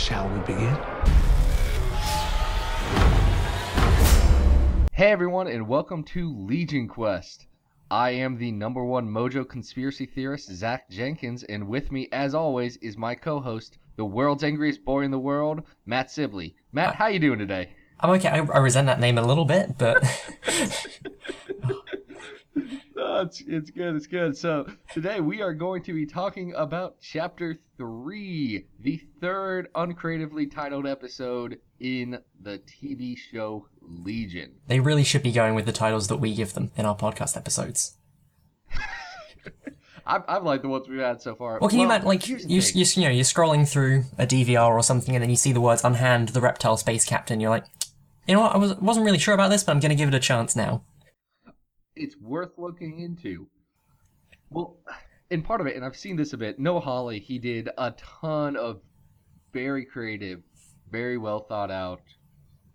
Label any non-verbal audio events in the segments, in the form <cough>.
Shall we begin? Hey everyone, and welcome to Legion Quest. I am the number one Mojo conspiracy theorist, Zach Jenkins, and with me, as always, is my co-host, the world's angriest boy in the world, Matt Sibley. Matt, how you doing today? I'm okay. I, I resent that name a little bit, but <laughs> <laughs> Oh, it's, it's good, it's good. So today we are going to be talking about Chapter 3, the third uncreatively titled episode in the TV show Legion. they really should be going with the titles that we give them in our podcast episodes. <laughs> I've, I've liked the ones we've had so far. Well, can you imagine, like, you, you, you, know, you're scrolling through a DVR or something, and then you see the words "unhand the reptile space captain." You're like, you know what? I was wasn't really sure about this, but I'm going to give it a chance now. It's worth looking into. Well, in part of it, and I've seen this a bit, Noah Hawley, he did a ton of very creative, very well thought out,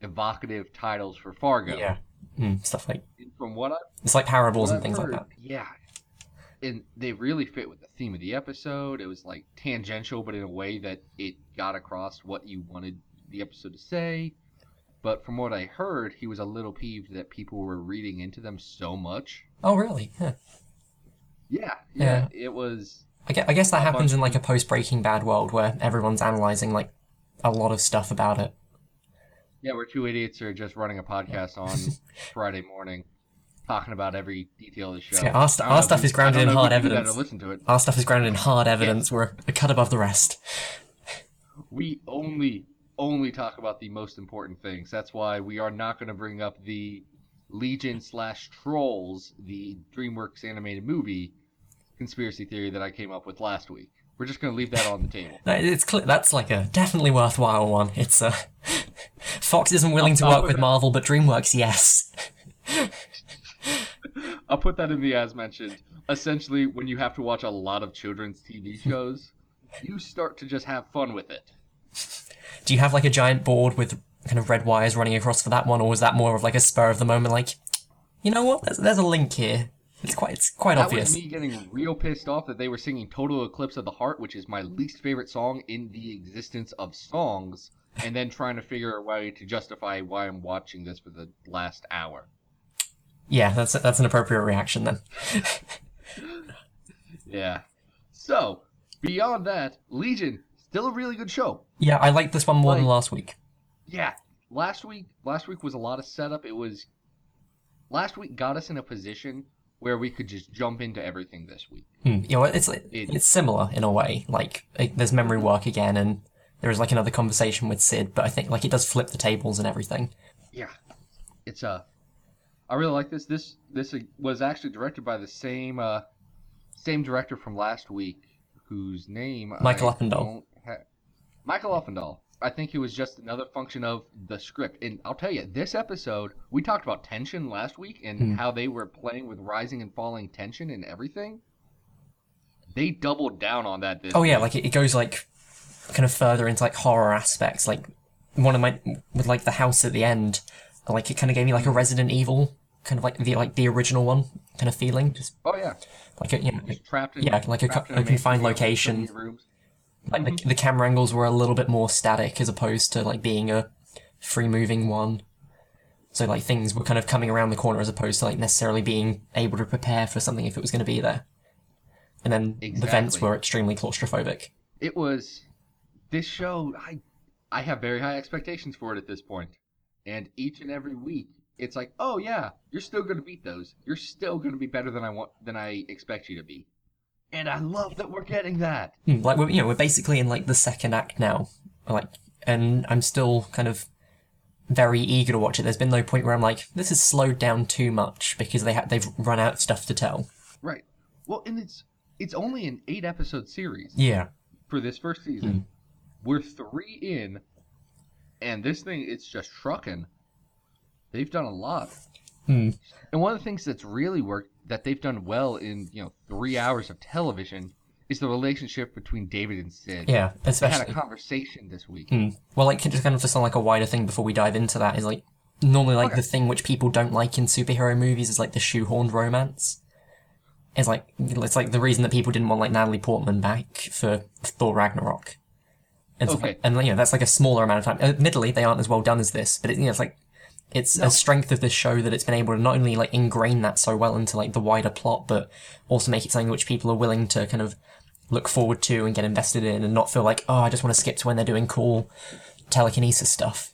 evocative titles for Fargo. Yeah, mm, stuff like And From what I it's like parables and I've things like that. Yeah. And they really fit with the theme of the episode. It was like tangential, but in a way that it got across what you wanted the episode to say. But from what I heard, he was a little peeved that people were reading into them so much. Oh, really? Huh. Yeah, yeah, it was. I guess, I guess that happens bunch in like a post Breaking Bad world where everyone's analyzing like a lot of stuff about it. Yeah, where two idiots are just running a podcast on <laughs> Friday morning, talking about every detail of the show. Yeah, our st- our stuff is grounded in hard you do that evidence. listen to it. Our stuff is grounded in hard evidence. We're a cut above the rest. We only only talk about the most important things. That's why we are not going to bring up the Legion slash Trolls, the DreamWorks animated movie conspiracy theory that I came up with last week. We're just going to leave that on the table. <laughs> It's cl- that's like a definitely worthwhile one. It's uh, <laughs> Fox isn't willing to work with Marvel, but DreamWorks, yes. <laughs> I'll put that in the as mentioned. Essentially, when you have to watch a lot of children's TV shows, you start to just have fun with it. Do you have like a giant board with kind of red wires running across for that one, or was that more of like a spur of the moment? Like, you know what? There's, there's a link here. It's quite it's quite That obvious. was me getting real pissed off that they were singing Total Eclipse of the Heart, which is my least favorite song in the existence of songs, and then trying to figure a way to justify why I'm watching this for the last hour. Yeah, that's that's an appropriate reaction then. <laughs> Yeah. So, beyond that, Legion, still a really good show. Yeah, I liked this one more than last week. Yeah. Last week last week was a lot of setup. It was last week got us in a position where we could just jump into everything this week. Hmm. You know, it's It- it's similar in a way. Like it, there's memory work again, and there is like another conversation with Syd, but I think like it does flip the tables and everything. Yeah, it's Uh, I really like this. This this was actually directed by the same uh, same director from last week, whose name Michael I Uppendahl. Michael Uppendahl. I think it was just another function of the script. And I'll tell you, this episode we talked about tension last week and Hmm. how they were playing with rising and falling tension and everything. They doubled down on that. This Oh yeah, week. like it, it goes like kind of further into like horror aspects. Like one of my with like the house at the end, like it kind of gave me like a Resident Evil kind of like the like the original one kind of feeling. Just oh yeah, like a, you know, just trapped in Yeah, like a trapped co- in a confined location. Like the, the camera angles were a little bit more static as opposed to like being a free moving one. So like things were kind of coming around the corner as opposed to like necessarily being able to prepare for something if it was going to be there. And then the vents were extremely claustrophobic. it was this show i i have very high expectations for it at this point and each and every week it's like oh yeah you're still going to beat those you're still going to be better than i want than i expect you to be and i love that we're getting that. Hmm, Like we're you know we're basically in like the second act now, like, and I'm still kind of very eager to watch it. There's been no point where I'm like, this is slowed down too much because they ha- they've run out of stuff to tell. right. Well and it's it's only an eight episode series. Yeah, for this first season. We're three in and this thing it's just trucking. They've done a lot. Hmm. and one of the things that's really worked that they've done well in you know three hours of television is the relationship between david and syd yeah, they had a conversation this week Hmm. Well, like just kind of just on like a wider thing before we dive into that is like normally like Okay. the thing which people don't like in superhero movies is like the shoehorned romance. It's like it's like the reason that people didn't want like Natalie Portman back for Thor Ragnarok. and Okay. and you know that's like a smaller amount of time. Admittedly, they aren't as well done as this, but it, you know, it's like it's No. a strength of this show that it's been able to not only like ingrain that so well into like the wider plot, but also make it something which people are willing to kind of look forward to and get invested in, and not feel like oh, I just want to skip to when they're doing cool telekinesis stuff.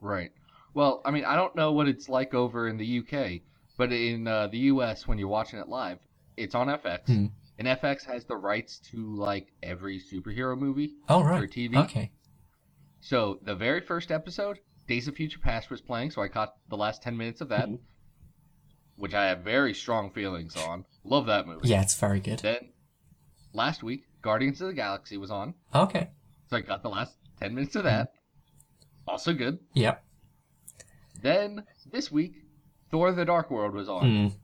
Right. Well, I mean, I don't know what it's like over in the UK, but in uh, the US, when you're watching it live, it's on FX, Hmm. and FX has the rights to like every superhero movie Oh for TV. okay, So the very first episode, Days of Future Past was playing, so I caught the last ten minutes of that, Mhm. which I have very strong feelings on. Love that movie. yeah, it's very good. Then last week, Guardians of the Galaxy was on, Okay, so I got the last ten minutes of that. Also good. yep. Then this week, Thor: The Dark World was on, Hmm.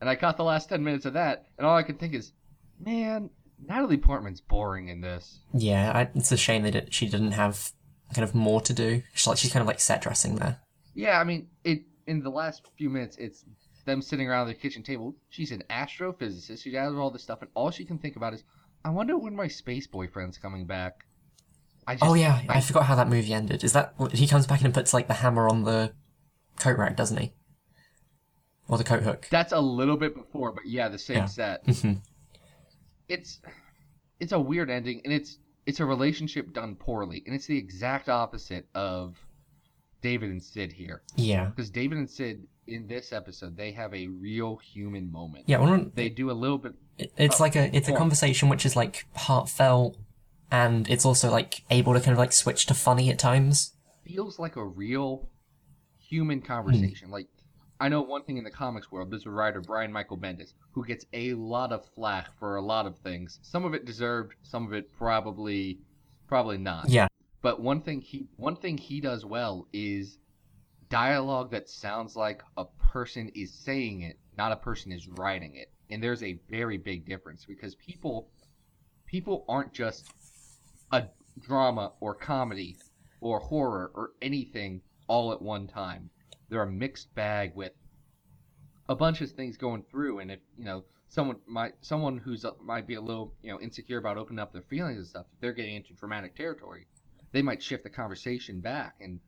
and I caught the last ten minutes of that, and all I could think is, man, Natalie Portman's boring in this. Yeah, I, it's a shame that it, she didn't have kind of more to do. She's like she's kind of like set dressing there. Yeah, I mean, it in the last few minutes, it's them sitting around the kitchen table. She's an astrophysicist. She does all this stuff, and all she can think about is, I wonder when my space boyfriend's coming back. I just, Oh yeah, I, I- forgot how that movie ended. Is that he comes back and puts like the hammer on the coat rack, doesn't he? Or the coat hook? That's a little bit before, but yeah, the same Yeah. set. hmm It's it's a weird ending, and it's it's a relationship done poorly, and it's the exact opposite of David and Syd here. Yeah, Because David and Syd in this episode, they have a real human moment. yeah. Well, They do a little bit. it's Oh, like a it's a conversation which is like heartfelt, and it's also like able to kind of like switch to funny at times. feels like a real human hmm. conversation. Like I know one thing in the comics world, there's a writer Brian Michael Bendis who gets a lot of flack for a lot of things. Some of it deserved, some of it probably probably not. Yeah, But one thing he one thing he does well is dialogue that sounds like a person is saying it, not a person is writing it. And there's a very big difference because people people aren't just a drama or comedy or horror or anything all at one time. They're a mixed bag with a bunch of things going through. And if, you know, someone might someone who's uh, might be a little, you know, insecure about opening up their feelings and stuff, if they're getting into dramatic territory, they might shift the conversation back. And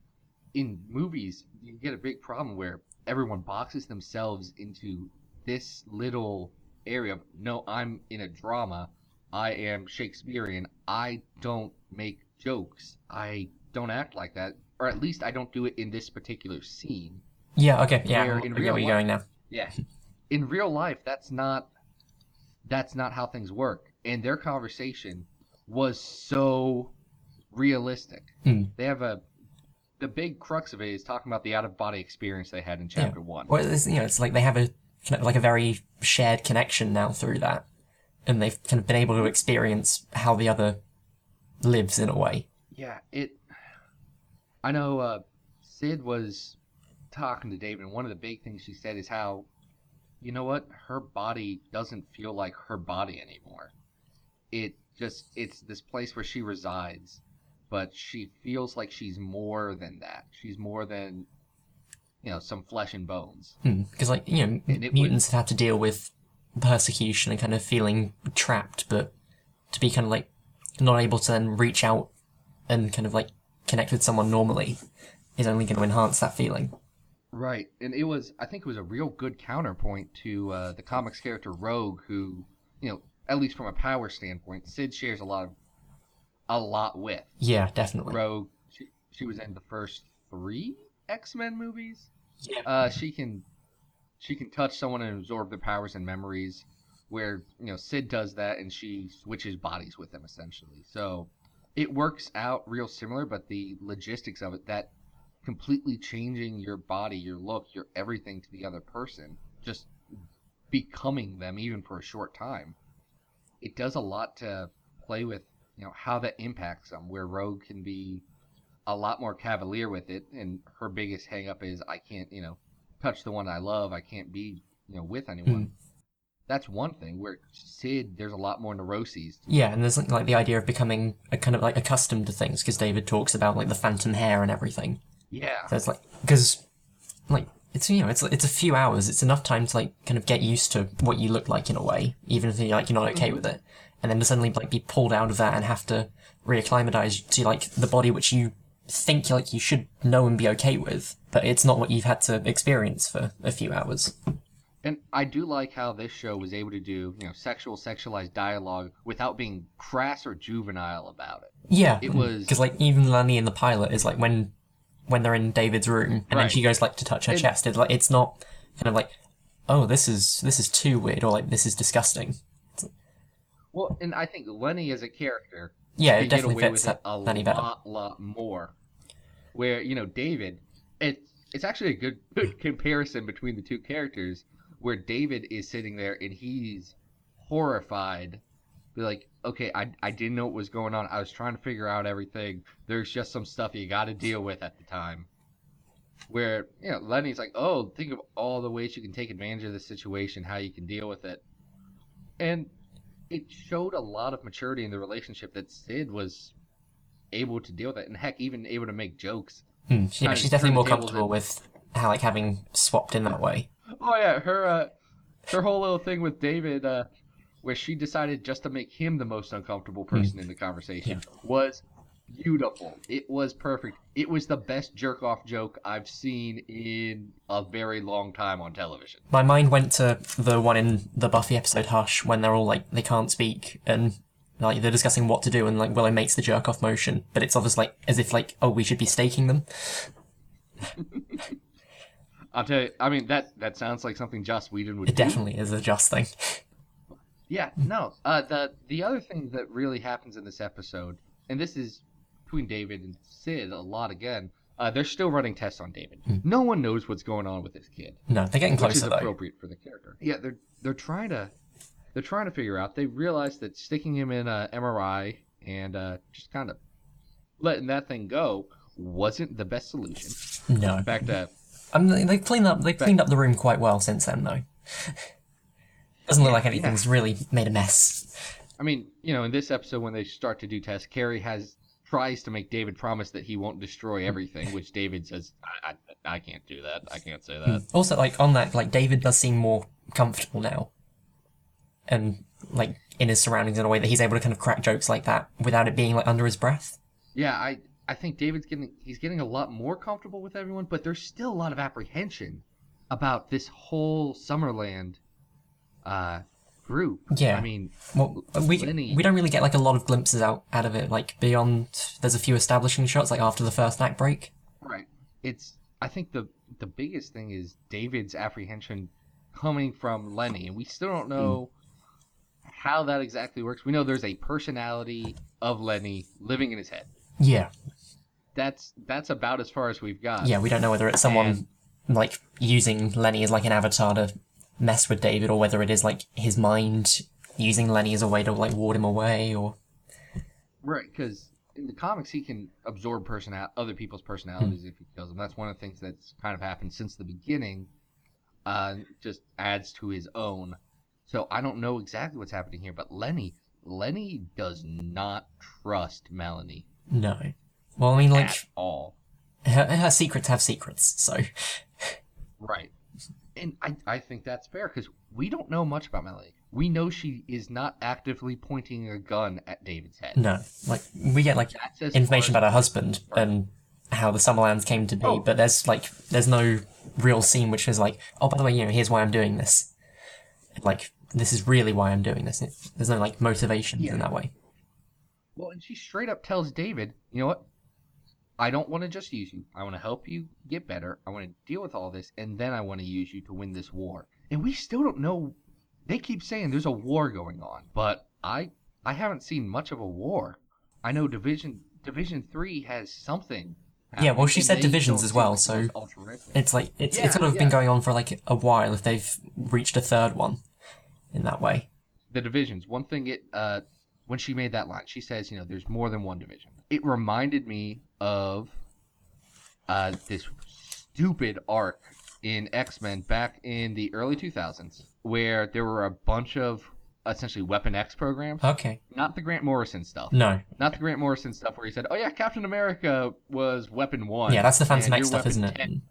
in movies you get a big problem where everyone boxes themselves into this little area of no i'm in a drama. I am shakespearean. I don't make jokes. I don't act like that or at least i don't do it in this particular scene yeah. Okay, yeah. Where in real life- going now. yeah in real life that's not that's not how things work and their conversation was so realistic Hmm. they have a the big crux of it is talking about the out of body experience they had in chapter one Well, it's, you know, it's like they have a like a very shared connection now through that, and they've kind of been able to experience how the other lives in a way. yeah it i know uh syd was talking to david and one of the big things she said is how you know what? Her body doesn't feel like her body anymore. It just it's this place where she resides but she feels like she's more than that. She's more than you know some flesh and bones. Because, like, you know, mutants have to deal with persecution and kind of feeling trapped, but to be kind of like not able to then reach out and kind of like connect with someone normally is only going to enhance that feeling. Right, and it was I think it was a real good counterpoint to uh, the comics character Rogue, who you know at least from a power standpoint, Syd shares a lot of a lot with Yeah, definitely. Rogue. She she was in the first three X Men movies. Yeah. Uh, she can she can touch someone and absorb their powers and memories, where you know Syd does that and she switches bodies with them essentially. So it works out real similar, but the logistics of it that completely changing your body, your look, your everything to the other person, just becoming them even for a short time. It does a lot to play with, you know, how that impacts them. Where Rogue can be a lot more cavalier with it, and her biggest hangup is I can't, you know, touch the one I love. I can't be, you know, with anyone. Hmm. That's one thing. Where Syd, there's a lot more neuroses. Yeah, and there's like, like the idea of becoming a kind of like accustomed to things because David talks about like the phantom hair and everything. Yeah, So it's like because like it's you know it's it's a few hours. It's enough time to like kind of get used to what you look like in a way, even if you're like you're not okay mm-hmm. with it. and then to suddenly like be pulled out of that and have to reacclimatize to like the body which you think like you should know and be okay with, but it's not what you've had to experience for a few hours. And I do like how this show was able to do, you know, sexual, sexualized dialogue without being crass or juvenile about it. Yeah, It mm. was- because like even Lenny in the pilot is like when when they're in David's room and then she goes like to touch her chest. It's like it's not kind of like oh this is this is too weird or like this is disgusting. Well, and I think Lenny as a character Yeah, it definitely fits with it that a Lenny better. lot, lot more. Where you know David, it's it's actually a good good comparison between the two characters. Where David is sitting there and he's horrified, be like, okay, I I didn't know what was going on. I was trying to figure out everything. There's just some stuff you got to deal with at the time. Where you know Lenny's like, oh, think of all the ways you can take advantage of the situation, how you can deal with it, and it showed a lot of maturity in the relationship that Syd was able to deal with it, and heck, even able to make jokes. Hmm. Yeah, she's definitely more comfortable and- with how like having swapped in that way. <laughs> Oh yeah, her uh, her whole little thing with David, uh, where she decided just to make him the most uncomfortable person in the conversation, was beautiful. It was perfect. It was the best jerk off joke I've seen in a very long time on television. My mind went to the one in the Buffy episode Hush when they're all like they can't speak and like they're discussing what to do and like Willow makes the jerk off motion, but it's obviously like as if like oh we should be staking them. <laughs> I'll tell you. I mean that that sounds like something Joss Whedon would It do. definitely is a just thing. Yeah, no. Uh, the the other thing that really happens in this episode, and this is between David and Syd a lot again. Uh, they're still running tests on David. No one knows what's going on with this kid, No, they're getting closer. which is though. appropriate for the character. Yeah, they're they're trying to they're trying to figure out. They realize that sticking him in a MRI and uh, just kind of letting that thing go wasn't the best solution. No, In fact, uh, I mean, they cleaned up they cleaned up the room quite well since then though. <laughs> Doesn't look like anything's really made a mess. I mean, you know, in this episode when they start to do tests, Cary has tries to make David promise that he won't destroy everything, which David says, I, I, I can't do that. I can't say that. Hmm. Also, like on that, like David does seem more comfortable now, and like in his surroundings in a way that he's able to kind of crack jokes like that without it being like under his breath. Yeah, I, I think David's getting he's getting a lot more comfortable with everyone, but there's still a lot of apprehension about this whole Summerland uh, group. Yeah. I mean, Well, we Lenny- we don't really get like a lot of glimpses out out of it. Like beyond, there's a few establishing shots like after the first act break. Right. It's I think the the biggest thing is David's apprehension coming from Lenny, and we still don't know how that exactly works. We know there's a personality of Lenny living in his head. Yeah, That's that's about as far as we've got. yeah. We don't know whether it's someone And- like using Lenny as like an avatar to mess with David, or whether it is like his mind using Lenny as a way to like ward him away, or Right, because in the comics he can absorb personal other people's personalities if he kills them. That's one of the things that's kind of happened since the beginning. Uh, just adds to his own. So I don't know exactly what's happening here, but Lenny, Lenny does not trust Melanie no. Well, I mean, like at all. her, her secrets have secrets, so Right. And I, I think that's fair because we don't know much about Melanie. We know she is not actively pointing a gun at David's head. no. Like we get like information about her husband and how the Summerlands came to be, Oh. but there's like there's no real scene which is like, oh, by the way, you know, here's why I'm doing this. Like this is really why I'm doing this. There's no like motivation Yeah. in that way. Well, and she straight up tells David, you know what? I don't want to just use you. I want to help you get better. I want to deal with all this, and then I want to use you to win this war. And we still don't know. They keep saying there's a war going on, but I I haven't seen much of a war. I know Division Division Three has something. Yeah, well, she said divisions as well, so- It's like it's Yeah, it's sort of yeah. been going on for like a while if they've reached a third one in that way. the divisions. One thing it uh when she made that line, she says, you know, there's more than one division. It reminded me of uh this stupid arc in X-Men back in the early 2000s where there were a bunch of essentially Weapon X programs, Okay. not the Grant Morrison stuff. No. Not the Grant Morrison stuff where he said, "Oh yeah, Captain America was Weapon 1." Yeah, that's the Phantom X stuff, isn't it? 10."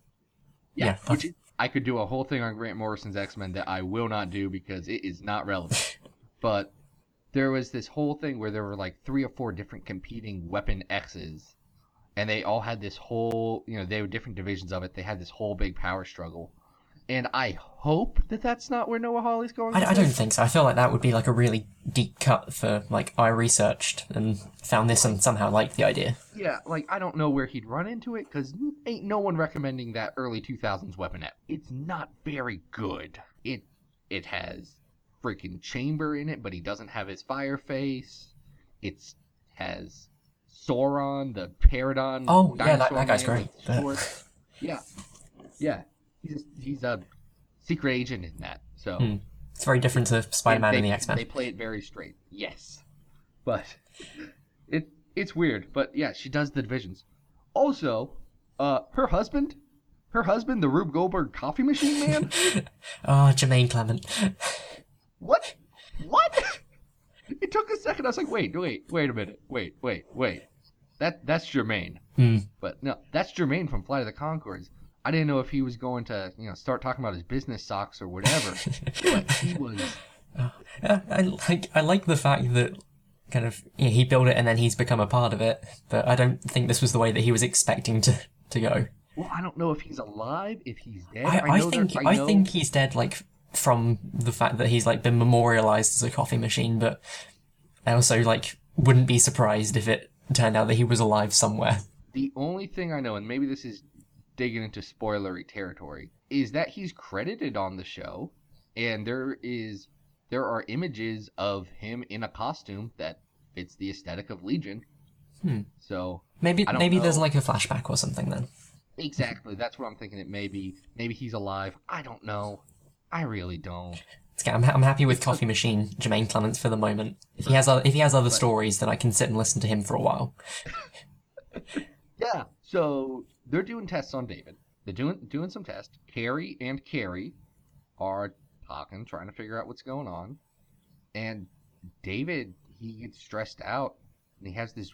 Yeah, Yeah, is, I could do a whole thing on Grant Morrison's X Men that I will not do because it is not relevant. <laughs> but there was this whole thing where there were like three or four different competing weapon X's, and they all had this whole, you know, they were different divisions of it. They had this whole big power struggle, and I hope that that's not where Noah Hawley's going. I, I don't think so. I feel like that would be like a really deep cut for like I researched and found this and somehow liked the idea. Yeah, like I don't know where he'd run into it because ain't no one recommending that early 2000s weaponette. It's not very good. It it has freaking chamber in it, but he doesn't have his fire face. It's has Sauron, the Paradon. Oh, yeah, that- that guy's great, with yeah, yeah. He's he's a secret agent in that. So Hmm. It's very different to Spider-Man they, and the X-Men. They play it very straight. Yes, but it it's weird. But yeah, she does the divisions. Also, uh, her husband, her husband, the Rube Goldberg coffee machine man. <laughs> Oh, Jemaine Clement. <laughs> what? What? <laughs> It took a second. I was like, wait, wait, wait a minute. Wait, wait, wait. That that's Jemaine. Hmm. But no, that's Jemaine from Flight of the Conchords. I didn't know if he was going to, you know, start talking about his business socks or whatever. <laughs> but he was Yeah, I like I like the fact that kind of you know, he built it and then he's become a part of it, but I don't think this was the way that he was expecting to to go. Well, I don't know if he's alive, if he's dead. I, I, know there- think I, know- think he's dead, like from the fact that he's like been memorialized as a coffee machine. But I also like wouldn't be surprised if it turned out that he was alive somewhere. the only thing I know, and maybe this is digging into spoilery territory, is that he's credited on the show, and there is there are images of him in a costume that fits the aesthetic of Legion. Hmm. So Maybe maybe there's like a flashback or something then. exactly, that's what I'm thinking. It may be. Maybe he's alive. I don't know. I really don't. It's okay, I'm, ha- I'm happy with Coffee Machine Jemaine Clements for the moment. If he has other, if he has other stories, then I can sit and listen to him for a while. Yeah. So they're doing tests on David. They're doing doing some tests. Carrie and Carrie are talking, trying to figure out what's going on. And David, he gets stressed out, and he has this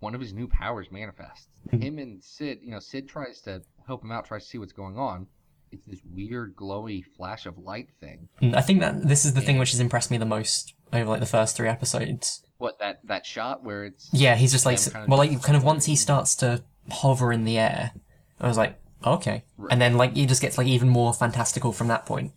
one of his new powers manifests. Mhm. Him and Syd, you know, Syd tries to help him out, tries to see what's going on. It's this weird glowy flash of light thing. Mm, I think that this is the thing which has impressed me the most over like the first three episodes. What that that shot where it's Yeah, he's just like kind of well, like kind of once he starts to hover in the air, I was like, okay, Right. and then like he just gets like even more fantastical from that point.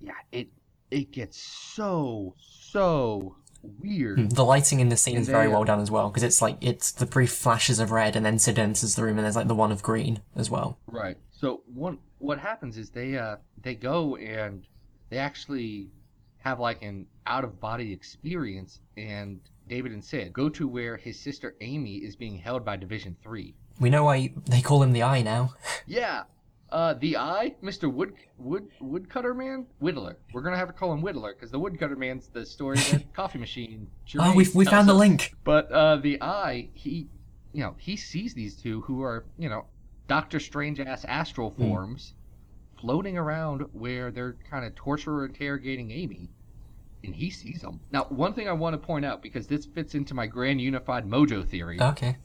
yeah, it it gets so so weird. Mm, the lighting in the scene And is very well done as well because it's like it's the brief flashes of red and then Syd enters the room and there's like the one of green as well. Right. So one what happens is they uh they go and they actually have like an out of body experience and David and Syd go to where his sister Amy is being held by Division 3. We know why they call him the Eye now. <laughs> Yeah. Uh the eye, Mr. Wood Wood Woodcutter Man, Whittler. We're going to have to call him Whittler cuz the Woodcutter Man's the story that <laughs> Coffee Machine. oh, we we found the link. But uh, the eye, he, you know, he sees these two who are, you know, Doctor Strange ass astral Hmm. forms floating around where they're kind of torture interrogating Amy, and he sees them. Now, one thing I want to point out because this fits into my grand unified mojo theory Okay.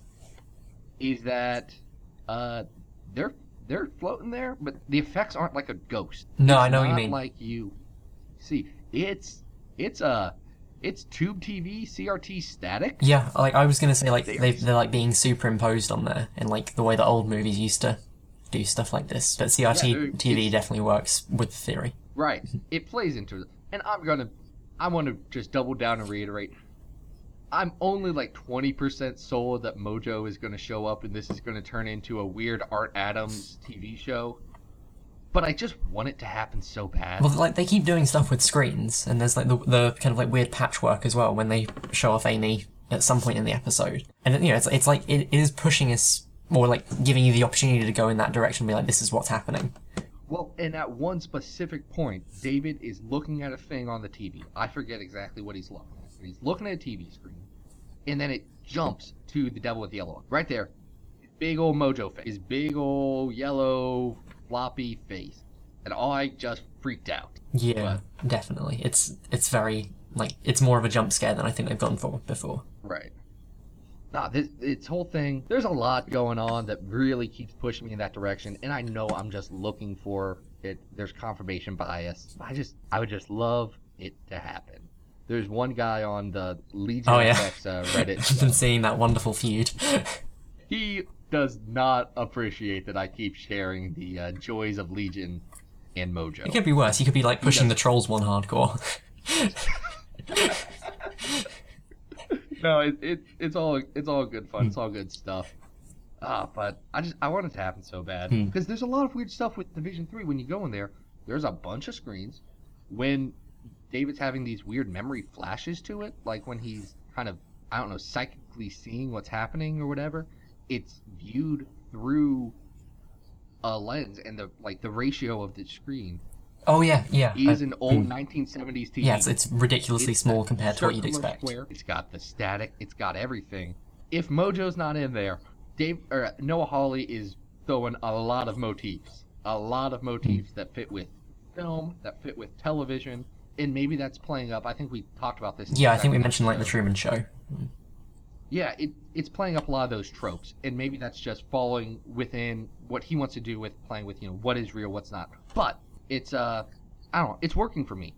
is that uh, they're they're floating there, but the effects aren't like a ghost. No, It's I know what you mean. Like you see, it's it's a it's tube TV CRT static. Yeah, like I was gonna say, like they, they're like being superimposed on there in like the way that old movies used to do stuff like this. But CRT Yeah, TV definitely works with the theory. Right. <laughs> It plays into it. And I'm going to I want to just double down and reiterate. I'm only like 20% sold that Mojo is going to show up and this is going to turn into a weird Art Adams TV show. But I just want it to happen so bad. Well, like they keep doing stuff with screens, and there's like the the kind of like weird patchwork as well when they show off Amy at some point in the episode, and you know it's it's like it, is pushing us more like giving you the opportunity to go in that direction, and be like this is what's happening. Well, and at one specific point, David is looking at a thing on the TV. I forget exactly what he's looking at. He's looking at a TV screen, and then it jumps to the devil with the yellow eye. Right there. Big old mojo face. His big old yellow floppy face. And I just freaked out. Yeah, definitely. It's it's very like it's more of a jump scare than I think they've gone for before. Right. Nah, this this whole thing. There's a lot going on that really keeps pushing me in that direction, and I know I'm just looking for it. There's confirmation bias. I just, I would just love it to happen. there's one guy on the Legion Oh, yeah. FX uh, Reddit. <laughs> I've been seeing that wonderful feud. <laughs> he does not appreciate that I keep sharing the uh, joys of Legion and Mojo. It could be worse. You could be like pushing the trolls one hardcore. no, it, it it's all it's all good fun. It's all good stuff. Ah, but I just I want it to happen so bad Hmm. because there's a lot of weird stuff with Division Three. When you go in there, there's a bunch of screens. When David's having these weird memory flashes to it, like when he's kind of I don't know psychically seeing what's happening or whatever, it's viewed through a lens, and the like the ratio of the screen Oh yeah, yeah. is an old mm. 1970s TV. Yeah, it's, ridiculously It's small compared to what you'd expect. square. It's got the static. It's got everything. If Mojo's not in there, Dave or Noah Hawley is throwing a lot of motifs, a lot of motifs that fit with film, that fit with television, and maybe that's playing up. I think we talked about this. Yeah, I think we mentioned like the. Truman Show. Yeah, it, it's playing up a lot of those tropes, and maybe that's just following within what he wants to do with playing with you know what is real, what's not. But it's uh, I don't know, it's working for me,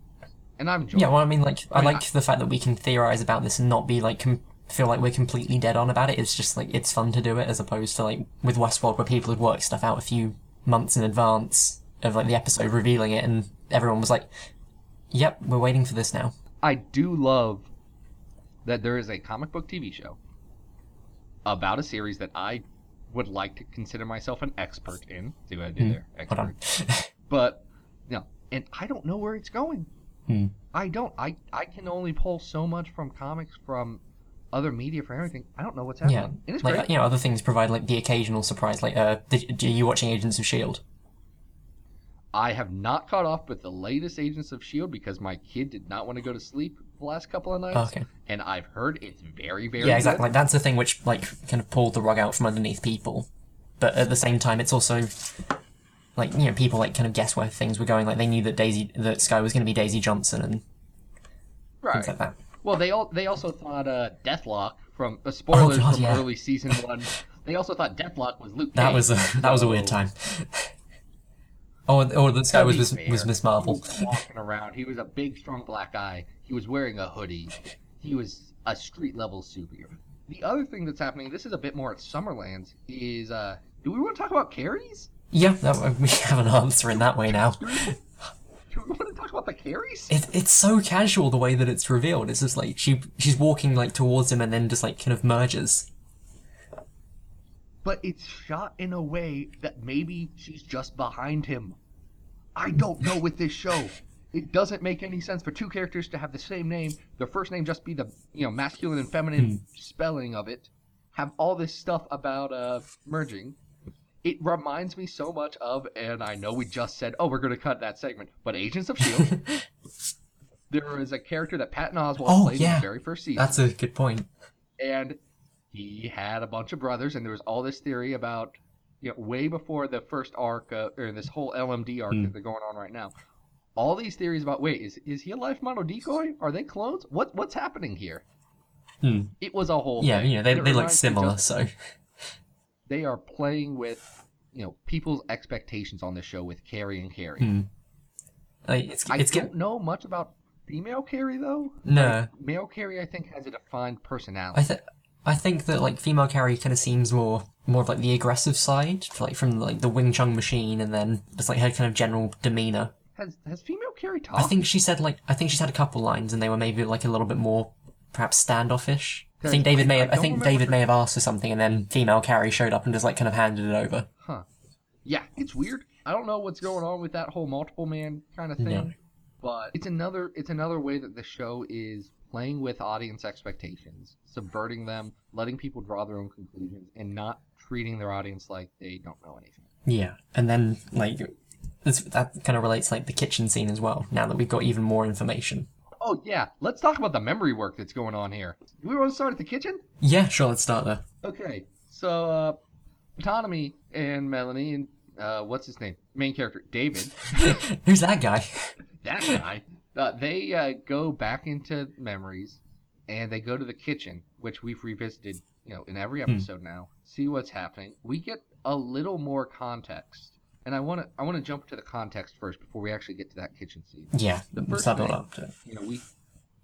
and I'm enjoying. Yeah, well, I mean, like, I I mean, like the fact that we can theorize about this and not be like com- feel like we're completely dead on about it. It's just like it's fun to do it, as opposed to like with Westworld, where people had worked stuff out a few months in advance of like the episode revealing it, and everyone was like, "Yep, we're waiting for this now." I do love that there is a comic book TV show about a series that I would like to consider myself an expert in. See what I did Hmm. there? Hold on. Expert. But no, and I don't know where it's going. Hmm. I don't. I I can only pull so much from comics from other media for everything. I don't know what's happening. yeah, it's like great. you know, other things provide like the occasional surprise. Like, uh, did, are you watching Agents of Shield? I have not caught off with the latest Agents of Shield because my kid did not want to go to sleep the last couple of nights. Oh, okay. And I've heard it's very very yeah, exactly. Like that's the thing which like kind of pulled the rug out from underneath people, but at the same time, it's also like you know people like kind of guess where things were going. Like they knew that Daisy that Skye was going to be Daisy Johnson and Right. things like that. Well, they all they also thought uh, Deathlok from uh, spoilers God, from yeah. early season one. They also thought Deathlok was Luke. That Cage. was a <laughs> that was a weird time. Oh, and- oh, Skye to was be was, Miss Marvel. was walking around. He was a big, strong black guy. He was wearing a hoodie. He was a street level superhero. The other thing that's happening, this is a bit more at Summerlands, is uh, do we want to talk about carries? Yeah, that, we have an answer in that way now. Do we, do we want to talk about the carries? It, it's so casual the way that it's revealed. It's just like she she's walking like towards him and then just like kind of merges. But it's shot in a way that maybe she's just behind him. I don't know with this show. It doesn't make any sense for two characters to have the same name, their first name just be the you know masculine and feminine spelling of it, have all this stuff about uh merging. It reminds me so much of, and I know we just said, oh, we're going to cut that segment, but Agents of Shield. <laughs> there is a character that Patton Oswalt Oh, played in the very first season That's a good point. and he had a bunch of brothers, and there was all this theory about, you know, way before the first arc, uh, or this whole LMD arc Hmm. that they're going on right now. All these theories about, wait, is is he a life model decoy? Are they clones? What what's happening here? Hmm. It was a whole Yeah, thing. you know they it they look similar, so they are playing with, you know, people's expectations on the show with Carrie and Carrie. Hmm. like, it's I it's don't get know much about female Kerry though. no. Male Cary, I think, has a defined personality. I th- I think that like female Kerry kind of seems more more of like the aggressive side, like from like the Wing Chun machine, and then just like her kind of general demeanor. Has has female Kerry talked? I think she said like I think she's had a couple lines, and they were maybe like a little bit more perhaps standoffish. I think David I- may have I don't think David may have asked for something, and then female Kerry showed up and just like kind of handed it over. Huh. Yeah, it's weird. I don't know what's going on with that whole multiple man kind of thing, No. But it's another it's another way that the show is playing with audience expectations, subverting them, letting people draw their own conclusions, and not treating their audience like they don't know anything. Yeah, and then like this, that kind of relates like the kitchen scene as well. Now that we've got even more information. Oh yeah, let's talk about the memory work that's going on here. Do we want to start at the kitchen? Yeah, sure. Let's start there. Okay, so uh, Ptonomy and Melanie and uh, what's his name? Main character David. <laughs> Who's that guy? <laughs> that guy. Uh, they uh, go back into memories, and they go to the kitchen, which we've revisited, you know, in every episode now. See what's happening. We get a little more context, and I want to I want to jump to the context first before we actually get to that kitchen scene. Yeah, The first thing- up to. You know, we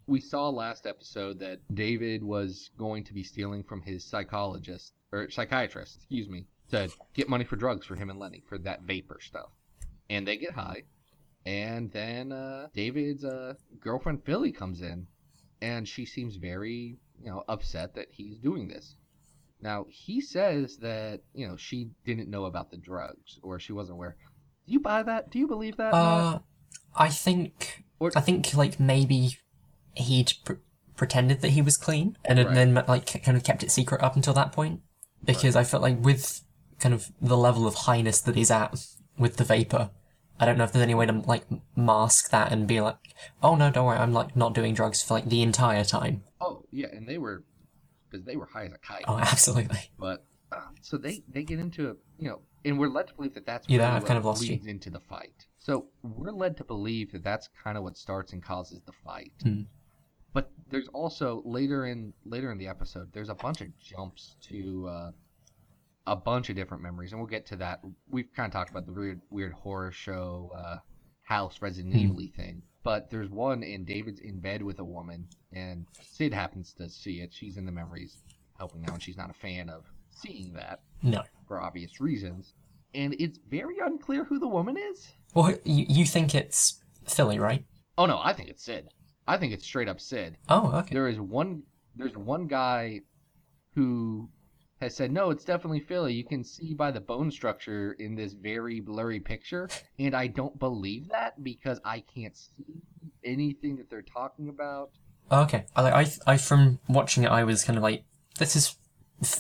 we saw last episode that David was going to be stealing from his psychologist or psychiatrist, excuse me, to get money for drugs for him and Lenny for that vapor stuff. And they get high, and then uh, David's uh, girlfriend Philly comes in, and she seems very, you know, upset that he's doing this. Now he says that you know she didn't know about the drugs or she wasn't aware. Do you buy that? Do you believe that? Uh, I think Or- I think like maybe he'd pr- pretended that he was clean and Right. then like kind of kept it secret up until that point because I felt like with kind of the level of highness that he's at with the vapor. I don't know if there's any way to like mask that and be like, oh no, don't worry, I'm like not doing drugs for like the entire time. Oh yeah, and they were because they were high as a kite. Oh, <laughs> absolutely. But uh, so they they get into it, you know, and we're led to believe that that's Yeah, really I've kind of lost you. leads into the fight. So we're led to believe that that's kind of what starts and causes the fight. Hmm. But there's also later in later in the episode, there's a bunch of jumps to uh, a bunch of different memories, and we'll get to that. We've kind of talked about the weird weird horror show uh, house Resident Hmm. Evil thing. But there's one, and David's in bed with a woman, and Syd happens to see it. She's in the memories helping out, and she's not a fan of seeing that No. for obvious reasons. And it's very unclear who the woman is. Well, you, you think it's Philly, right? Oh no, I think it's Syd. I think it's straight up Syd. Oh, okay. There is one. There's one guy who has said no. It's definitely Philly. You can see by the bone structure in this very blurry picture, and I don't believe that because I can't see anything that they're talking about. Okay. I, I, I, from watching it, I was kind of like, this is,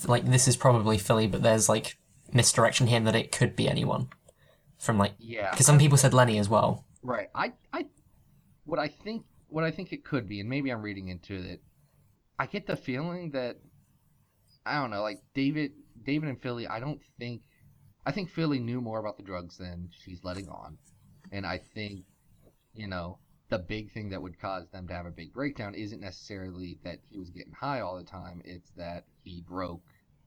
like, this is probably Philly, but there's like misdirection here that it could be anyone. From like, Yeah, because some people said Lenny as well. Right. I, I, what I think, what I think it could be, and maybe I'm reading into it. I get the feeling that, I don't know, like David, David and Philly. I don't think, I think Philly knew more about the drugs than she's letting on, and I think, you know, the big thing that would cause them to have a big breakdown isn't necessarily that he was getting high all the time. It's that he broke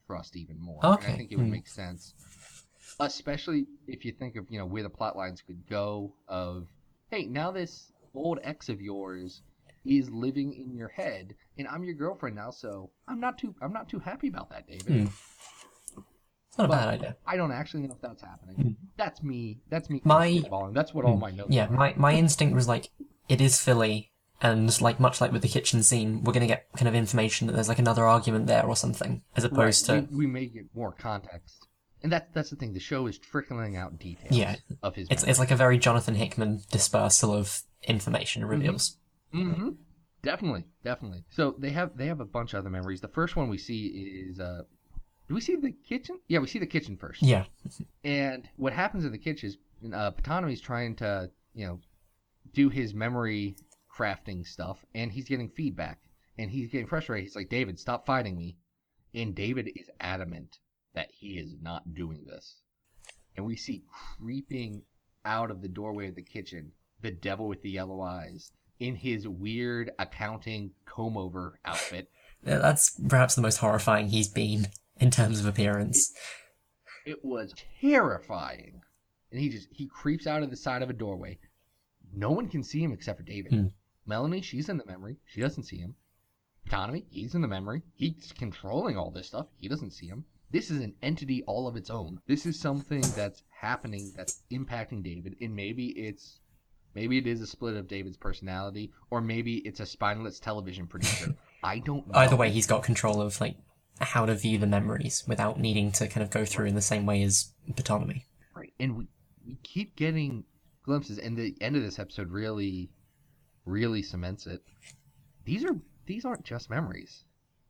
trust even more. And Okay. I think it would Hmm. make sense especially if you think of you know where the plot lines could go of hey now this old ex of yours is living in your head and i'm your girlfriend now so i'm not too i'm not too happy about that david Hmm. It's not a But bad idea. i don't actually know if that's happening Hmm. that's me that's me My- that's what all my notes Yeah, are. my, my instinct was like, it is Philly, and like much like with the kitchen scene, we're gonna get kind of information that there's like another argument there or something, as opposed Right, to we, we may get more context and that, that's the thing the show is trickling out details Yeah. of his it's it's like a very Jonathan Hickman dispersal of information and reveals. Mm-hmm. Definitely, definitely. So they have they have a bunch of other memories. The first one we see is uh do we see the kitchen? Yeah, we see the kitchen first. Yeah, And what happens in the kitchen is uh Ptonomy's trying to, you know, do his memory crafting stuff and he's getting feedback and he's getting frustrated. He's like, "David, stop fighting me." And David is adamant that he is not doing this. And we see creeping out of the doorway of the kitchen the devil with the yellow eyes in his weird accounting comb over outfit. Yeah, that's perhaps the most horrifying he's been in terms of appearance. It was terrifying. And he just he creeps out of the side of a doorway. No one can see him except for David. Hmm. Melanie, she's in the memory. She doesn't see him. Ptonomy, he's in the memory. He's controlling all this stuff. He doesn't see him. This is an entity all of its own. This is something that's happening that's impacting David, and maybe it's maybe it is a split of David's personality, or maybe it's a spineless television producer. <laughs> I don't know. Either way, he's got control of like how to view the memories without needing to kind of go through in the same way as Ptonomy. Right. And we, we keep getting glimpses and the end of this episode really really cements it. These are these aren't just memories.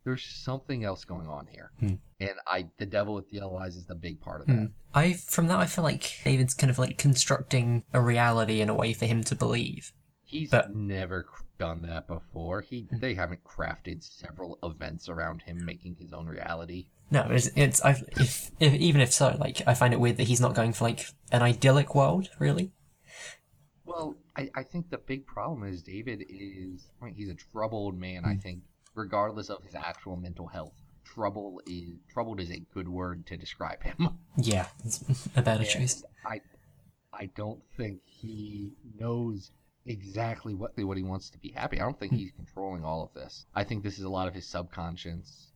There's something else going on here. Hmm. And I the devil with the yellow eyes is the big part of Hmm. that. I from that I feel like David's kind of like constructing a reality in a way for him to believe. He's But- never done that before. He Hmm. they haven't crafted several events around him making his own reality. No, it's, it's I if, if even if so, like I find it weird that he's not going for like an idyllic world, really. Well, I, I think the big problem is David is I mean, he's a troubled man, I Hmm. think, regardless of his actual mental health. Trouble is troubled is a good word to describe him. <laughs> Yeah, it's <laughs> a better choice. I I don't think he knows exactly what what he wants to be happy. I don't think he's controlling all of this. I think this is a lot of his subconscious,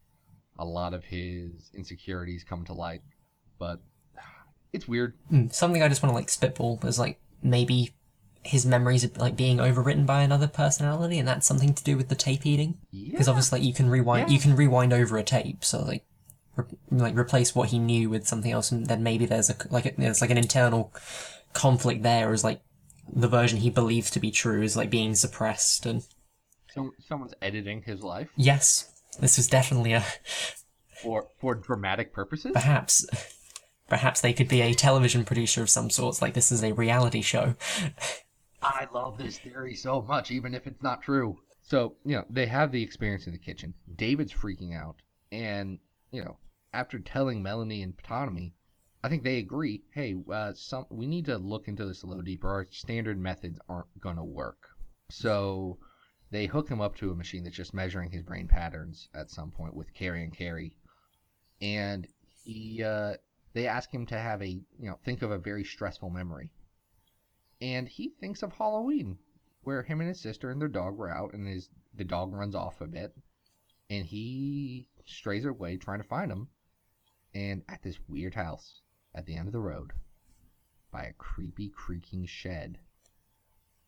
a lot of his insecurities come to light. But <sighs> it's weird. Mm, Something I just want to like spitball is like maybe his memories are like being overwritten by another personality, and that's something to do with the tape eating. Yeah. Because obviously, like, you can rewind, Yeah. you can rewind over a tape, so like, re- like replace what he knew with something else, and then maybe there's a like a, there's like an internal conflict there, as like the version he believes to be true is like being suppressed, and Some, someone's editing his life yes, this is definitely a for for dramatic purposes. perhaps. Perhaps they could be a television producer of some sorts, like this is a reality show. I love this theory so much, even if it's not true. So, you know, they have the experience in the kitchen. David's freaking out. And, you know, after telling Melanie and Ptonomy, I think they agree, hey, uh, some we need to look into this a little deeper. Our standard methods aren't going to work. So they hook him up to a machine that's just measuring his brain patterns at some point with Cary and Kerry. And he, uh, they ask him to have a, you know, think of a very stressful memory and he thinks of Halloween, where him and his sister and their dog were out, and his the dog runs off a bit, and he strays away trying to find him, and at this weird house at the end of the road, by a creepy creaking shed,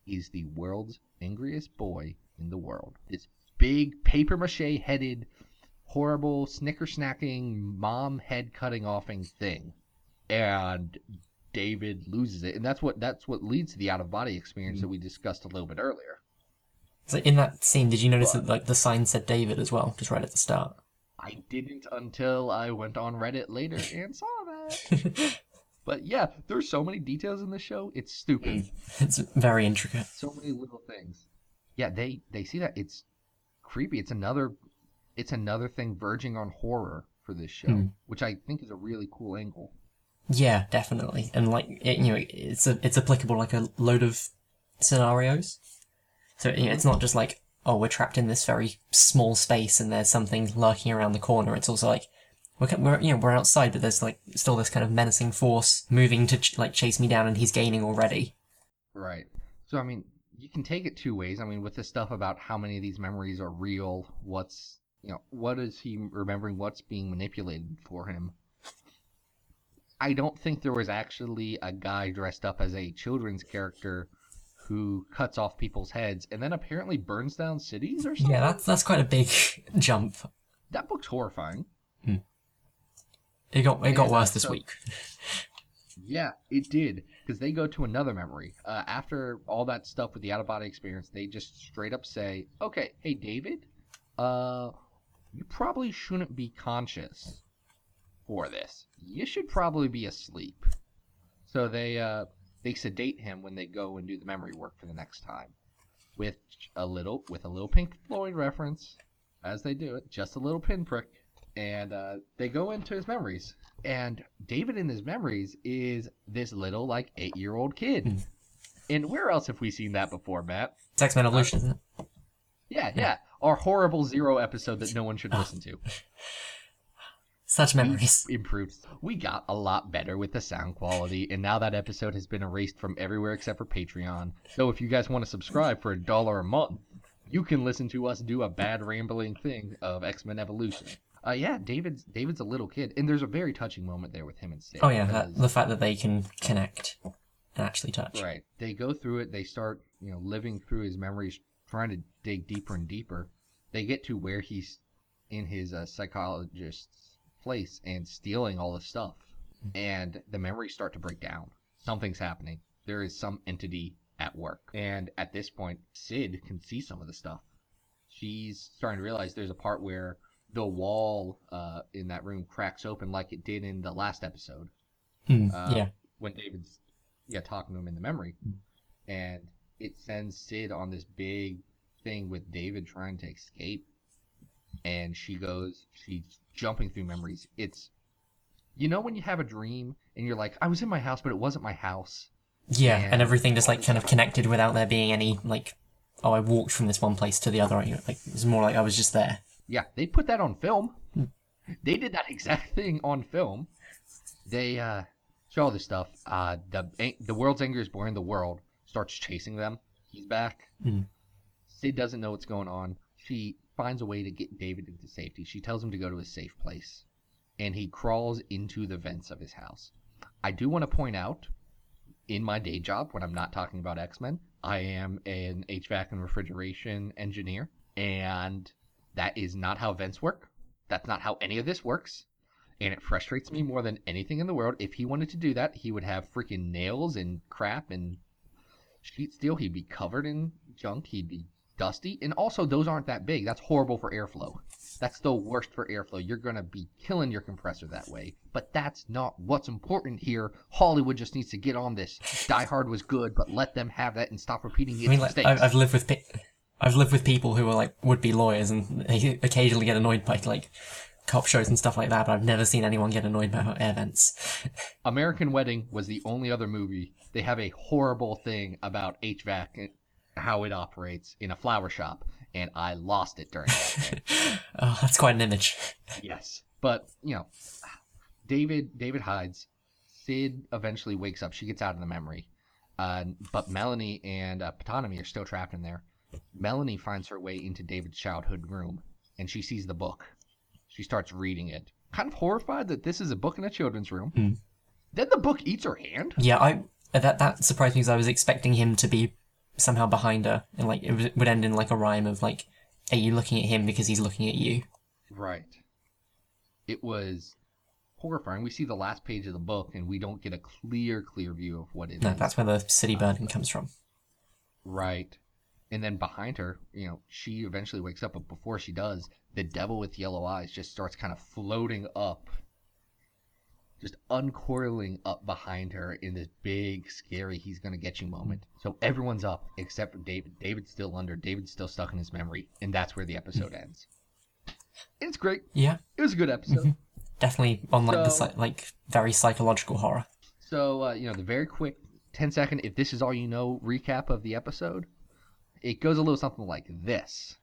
is the world's angriest boy in the world. This big paper mache headed, horrible snicker snacking mom head cutting offing thing, and David loses it, and that's what that's what leads to the out of body experience that we discussed a little bit earlier. So in that scene, did you notice What? that like the sign said David as well, just right at the start? I didn't until I went on Reddit later and saw that. <laughs> But yeah, there's so many details in this show. It's stupid. it's very intricate. So many little things. Yeah, they they see that it's creepy. It's another it's another thing verging on horror for this show, Hmm. which I think is a really cool angle. Yeah, definitely, and like it, you know, it's a, it's applicable like a load of scenarios. So you know, it's not just like oh, we're trapped in this very small space and there's something lurking around the corner. It's also like we're, we're you know we're outside, but there's like still this kind of menacing force moving to ch- like chase me down, and he's gaining already. Right. So I mean, you can take it two ways. I mean, with the stuff about how many of these memories are real, what's you know, what is he remembering? What's being manipulated for him? I don't think there was actually a guy dressed up as a children's character who cuts off people's heads and then apparently burns down cities or something. Yeah, that's that's quite a big <laughs> jump. that book's horrifying. It got it got worse this so- week. <laughs> Yeah, it did. Because they go to another memory. Uh, after all that stuff with the out of body experience, they just straight up say, okay, hey, David, uh, you probably shouldn't be conscious for this. You should probably be asleep. So they, uh, they sedate him when they go and do the memory work for the next time. With a little, with a little Pink Floyd reference, as they do it, just a little pinprick. And uh, they go into his memories. And David in his memories is this little, like, eight year old kid. Hmm. And where else have we seen that before, Matt? It's X Men Evolution, isn't it? Yeah, yeah. Our horrible Zero episode that no one should <laughs> listen to. Such memories. We improved. We got a lot better with the sound quality, and now that episode has been erased from everywhere except for Patreon. So if you guys want to subscribe for a dollar a month, you can listen to us do a bad rambling thing of X Men Evolution. Uh, yeah, David's David's a little kid, and there's a very touching moment there with him and Syd. Oh yeah, that, the fact that they can connect and actually touch. Right. They go through it. They start, you know, living through his memories, trying to dig deeper and deeper. They get to where he's in his uh, psychologist's place and stealing all the stuff. And the memories start to break down. Something's happening. There is some entity at work. And at this point, Syd can see some of the stuff. She's starting to realize there's a part where the wall uh, in that room cracks open like it did in the last episode Hmm, Uh, yeah. when David's yeah talking to him in the memory, and it sends Syd on this big thing with David trying to escape, and she goes she's jumping through memories. It's you know when you have a dream and you're like I was in my house but it wasn't my house. Yeah, and and everything just like kind of connected without there being any like, oh, I walked from this one place to the other. Like it's more like I was just there. Yeah, they put that on film. They did that <laughs> exact thing on film. They uh, show all this stuff. Uh, the the world's angriest boy in the world starts chasing them, he's back. Mm. Syd doesn't know what's going on. She finds a way to get David into safety. She tells him to go to a safe place, and he crawls into the vents of his house. I do want to point out, in my day job, when I'm not talking about X Men, I am an HVAC and refrigeration engineer, and that is not how vents work. That's not how any of this works. And it frustrates me more than anything in the world. If he wanted to do that, he would have freaking nails and crap and sheet steel. He'd be covered in junk. He'd be dusty. And also, those aren't that big. That's horrible for airflow. That's the worst for airflow. You're going to be killing your compressor that way. But that's not what's important here. Hollywood just needs to get on this. Die Hard was good, but let them have that and stop repeating its I mean, like, mistakes. I've lived with pe- I've lived with people who are like would be lawyers, and they occasionally get annoyed by like cop shows and stuff like that. But I've never seen anyone get annoyed by air vents. American Wedding was the only other movie. They have a horrible thing about HVAC how it operates in a flower shop, and I lost it during that. <laughs> oh, that's quite an image. yes, but you know, David David hides. Syd eventually wakes up. She gets out of the memory, uh, but Melanie and uh, Ptonomy are still trapped in there. Melanie finds her way into David's childhood room, and she sees the book. She starts reading it, kind of horrified that this is a book in a children's room. Hmm. Then the book eats her hand. Yeah, I that that surprised me because I was expecting him to be somehow behind her, and like it would end in like a rhyme of like, "Are you looking at him because he's looking at you?" Right. It was horrifying. We see the last page of the book, and we don't get a clear, clear view of what it is. No, that's where the city uh, burning comes from. Right. And then behind her, you know, she eventually wakes up, but before she does, the devil with yellow eyes just starts kind of floating up, just uncoiling up behind her in this big, scary, he's going to get you moment. Mm-hmm. So everyone's up except for David. David's still under. David's still stuck in his memory. And that's where the episode mm-hmm. ends. It's great. Yeah, It was a good episode. Mm-hmm. definitely on like the So- psy- like very psychological horror. So, uh, you know, the very quick 10 second, if this is all you know, recap of the episode, it goes a little something like this.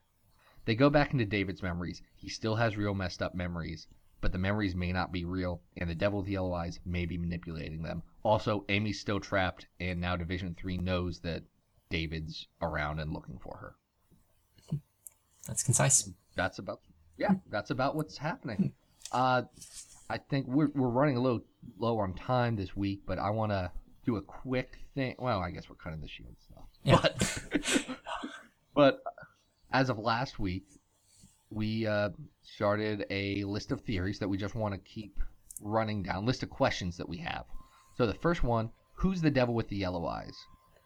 They go back into David's memories. He still has real messed up memories, but the memories may not be real, and the devil with yellow eyes may be manipulating them. Also, Amy's still trapped, and now Division 3 knows that David's around and looking for her. That's concise. That's about, yeah, that's about what's happening. Uh, I think we're, we're running a little low on time this week, but I want to do a quick thing. Well, I guess we're cutting the shield stuff. Yeah. But, <laughs> but as of last week, we uh, started a list of theories that we just want to keep running down, list of questions that we have. So the first one who's the devil with the yellow eyes?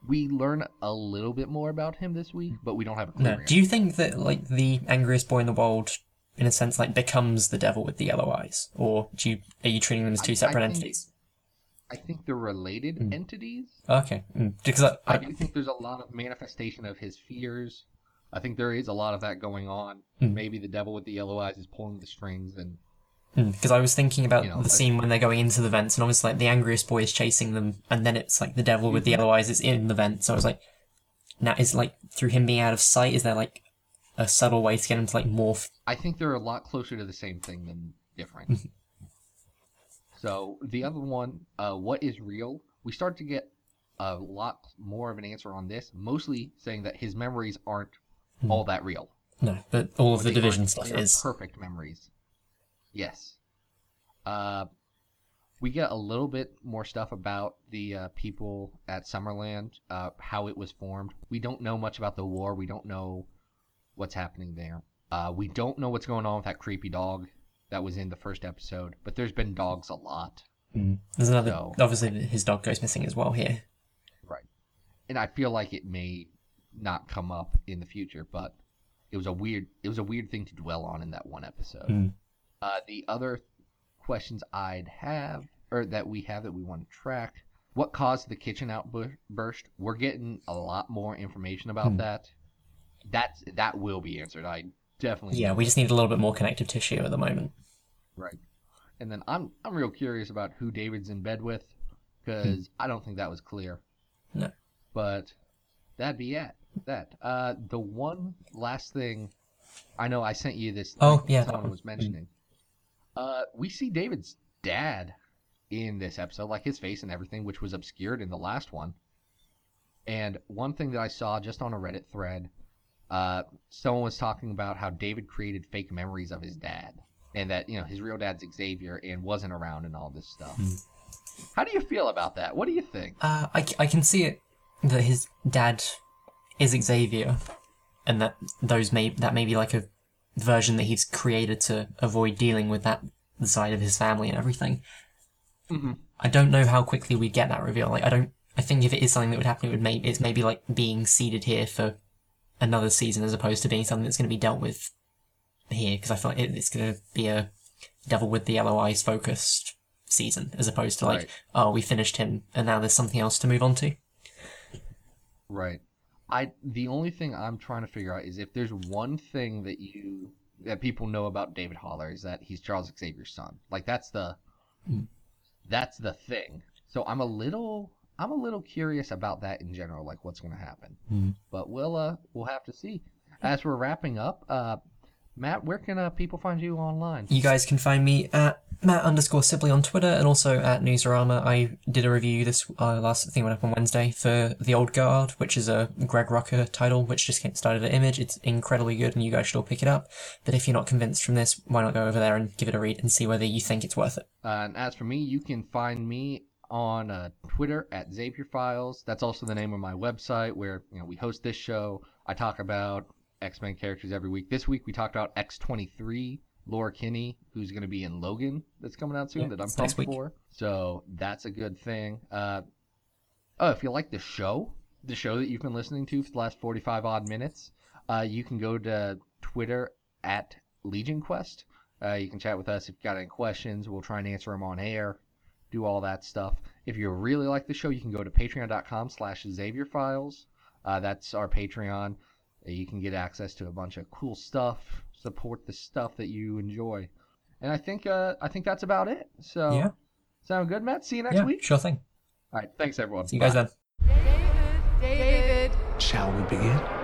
We learn a little bit more about him this week, but we don't have a clear No, do you think that like the angriest boy in the world, in a sense, like becomes the devil with the yellow eyes, or do you are you treating them as two I- I separate think- entities? I think they're related Mm. entities. Okay, mm. because I, I I, do think there's a lot of manifestation of his fears. I think there is a lot of that going on. Hmm. Maybe the devil with the yellow eyes is pulling the strings, and because I was thinking about You know, the like- scene when they're going into the vents, and obviously like the angriest boy is chasing them, and then it's like the devil with the Mm-hmm. yellow eyes is in the vent. So I was like, now is like through him being out of sight, is there like a subtle way to get him to like morph? I think they're a lot closer to the same thing than different. Mm-hmm. so the other one, uh, what is real? We start to get a lot more of an answer on this, mostly saying that his memories aren't Hmm. all that real. No, but all of the division stuff is. perfect memories. Yes. Uh, we get a little bit more stuff about the uh, people at Summerland, uh, how it was formed. We don't know much about the war. We don't know what's happening there. Uh, we don't know what's going on with that creepy dog that was in the first episode, but there's been dogs a lot. Mm. There's another. So- Obviously, his dog goes missing as well here. Right. And I feel like it may not come up in the future, but it was a weird it was a weird thing to dwell on in that one episode. Mm. Uh, the other questions I'd have or that we have that we want to track, what caused the kitchen outburst? We're getting a lot more information about Hmm. that. That's that will be answered. I definitely Yeah, we just need a little bit more connective tissue at the moment. Right. And then I'm I'm real curious about who David's in bed with because I don't think that was clear. No. But that'd be it. That. Uh, the one last thing, I know I sent you this. Oh, yeah, that someone was mentioning. Uh, we see David's dad in this episode, like his face and everything, which was obscured in the last one. And one thing that I saw just on a Reddit thread, uh, someone was talking about how David created fake memories of his dad, and that you know his real dad's Xavier and wasn't around and all this stuff. Hmm. How do you feel about that? What do you think? Uh, I, I can see it that his dad is Xavier, and that those may that may be like a version that he's created to avoid dealing with that side of his family and everything. Mhm. I don't know how quickly we get that reveal. Like I don't. I think if it is something that would happen, it would maybe it's maybe like being seeded here for another season as opposed to being something that's going to be dealt with here because I feel like it, it's going to be a devil with the yellow eyes focused season as opposed to like Right. oh we finished him and now there's something else to move on to. Right. I the only thing I'm trying to figure out is if there's one thing that you that people know about David Haller is that he's Charles Xavier's son. Like that's the Mm. that's the thing. So I'm a little I'm a little curious about that in general, like what's going to happen. Mm. But we'll uh we'll have to see. As we're wrapping up, uh, Matt, where can uh, people find you online? You guys can find me at Matt underscore Sibley on Twitter and also at Newsarama. I did a review this uh, last thing went up on Wednesday for The Old Guard, which is a Greg Rucka title, which just started at Image. It's incredibly good, and you guys should all pick it up. But if you're not convinced from this, why not go over there and give it a read and see whether you think it's worth it? Uh, and as for me, you can find me on uh, Twitter at Xavier Files. That's also the name of my website where you know we host this show. I talk about X Men characters every week. This week we talked about X twenty three, Laura Kinney, who's going to be in Logan. That's coming out soon. Yeah, that I'm pumped for. So that's a good thing. Uh, oh, if you like the show, the show that you've been listening to for the last forty five odd minutes, uh, you can go to Twitter at Legion Quest. Uh, you can chat with us if you've got any questions. We'll try and answer them on air do all that stuff. If you really like the show, you can go to patreon.com slash Xavier Files. Uh, that's our Patreon. You can get access to a bunch of cool stuff, support the stuff that you enjoy. And I think uh, I think that's about it. So Yeah. sound good, Matt? See you next yeah, week. sure thing. All right, thanks everyone. See you guys then. David, David. Shall we begin?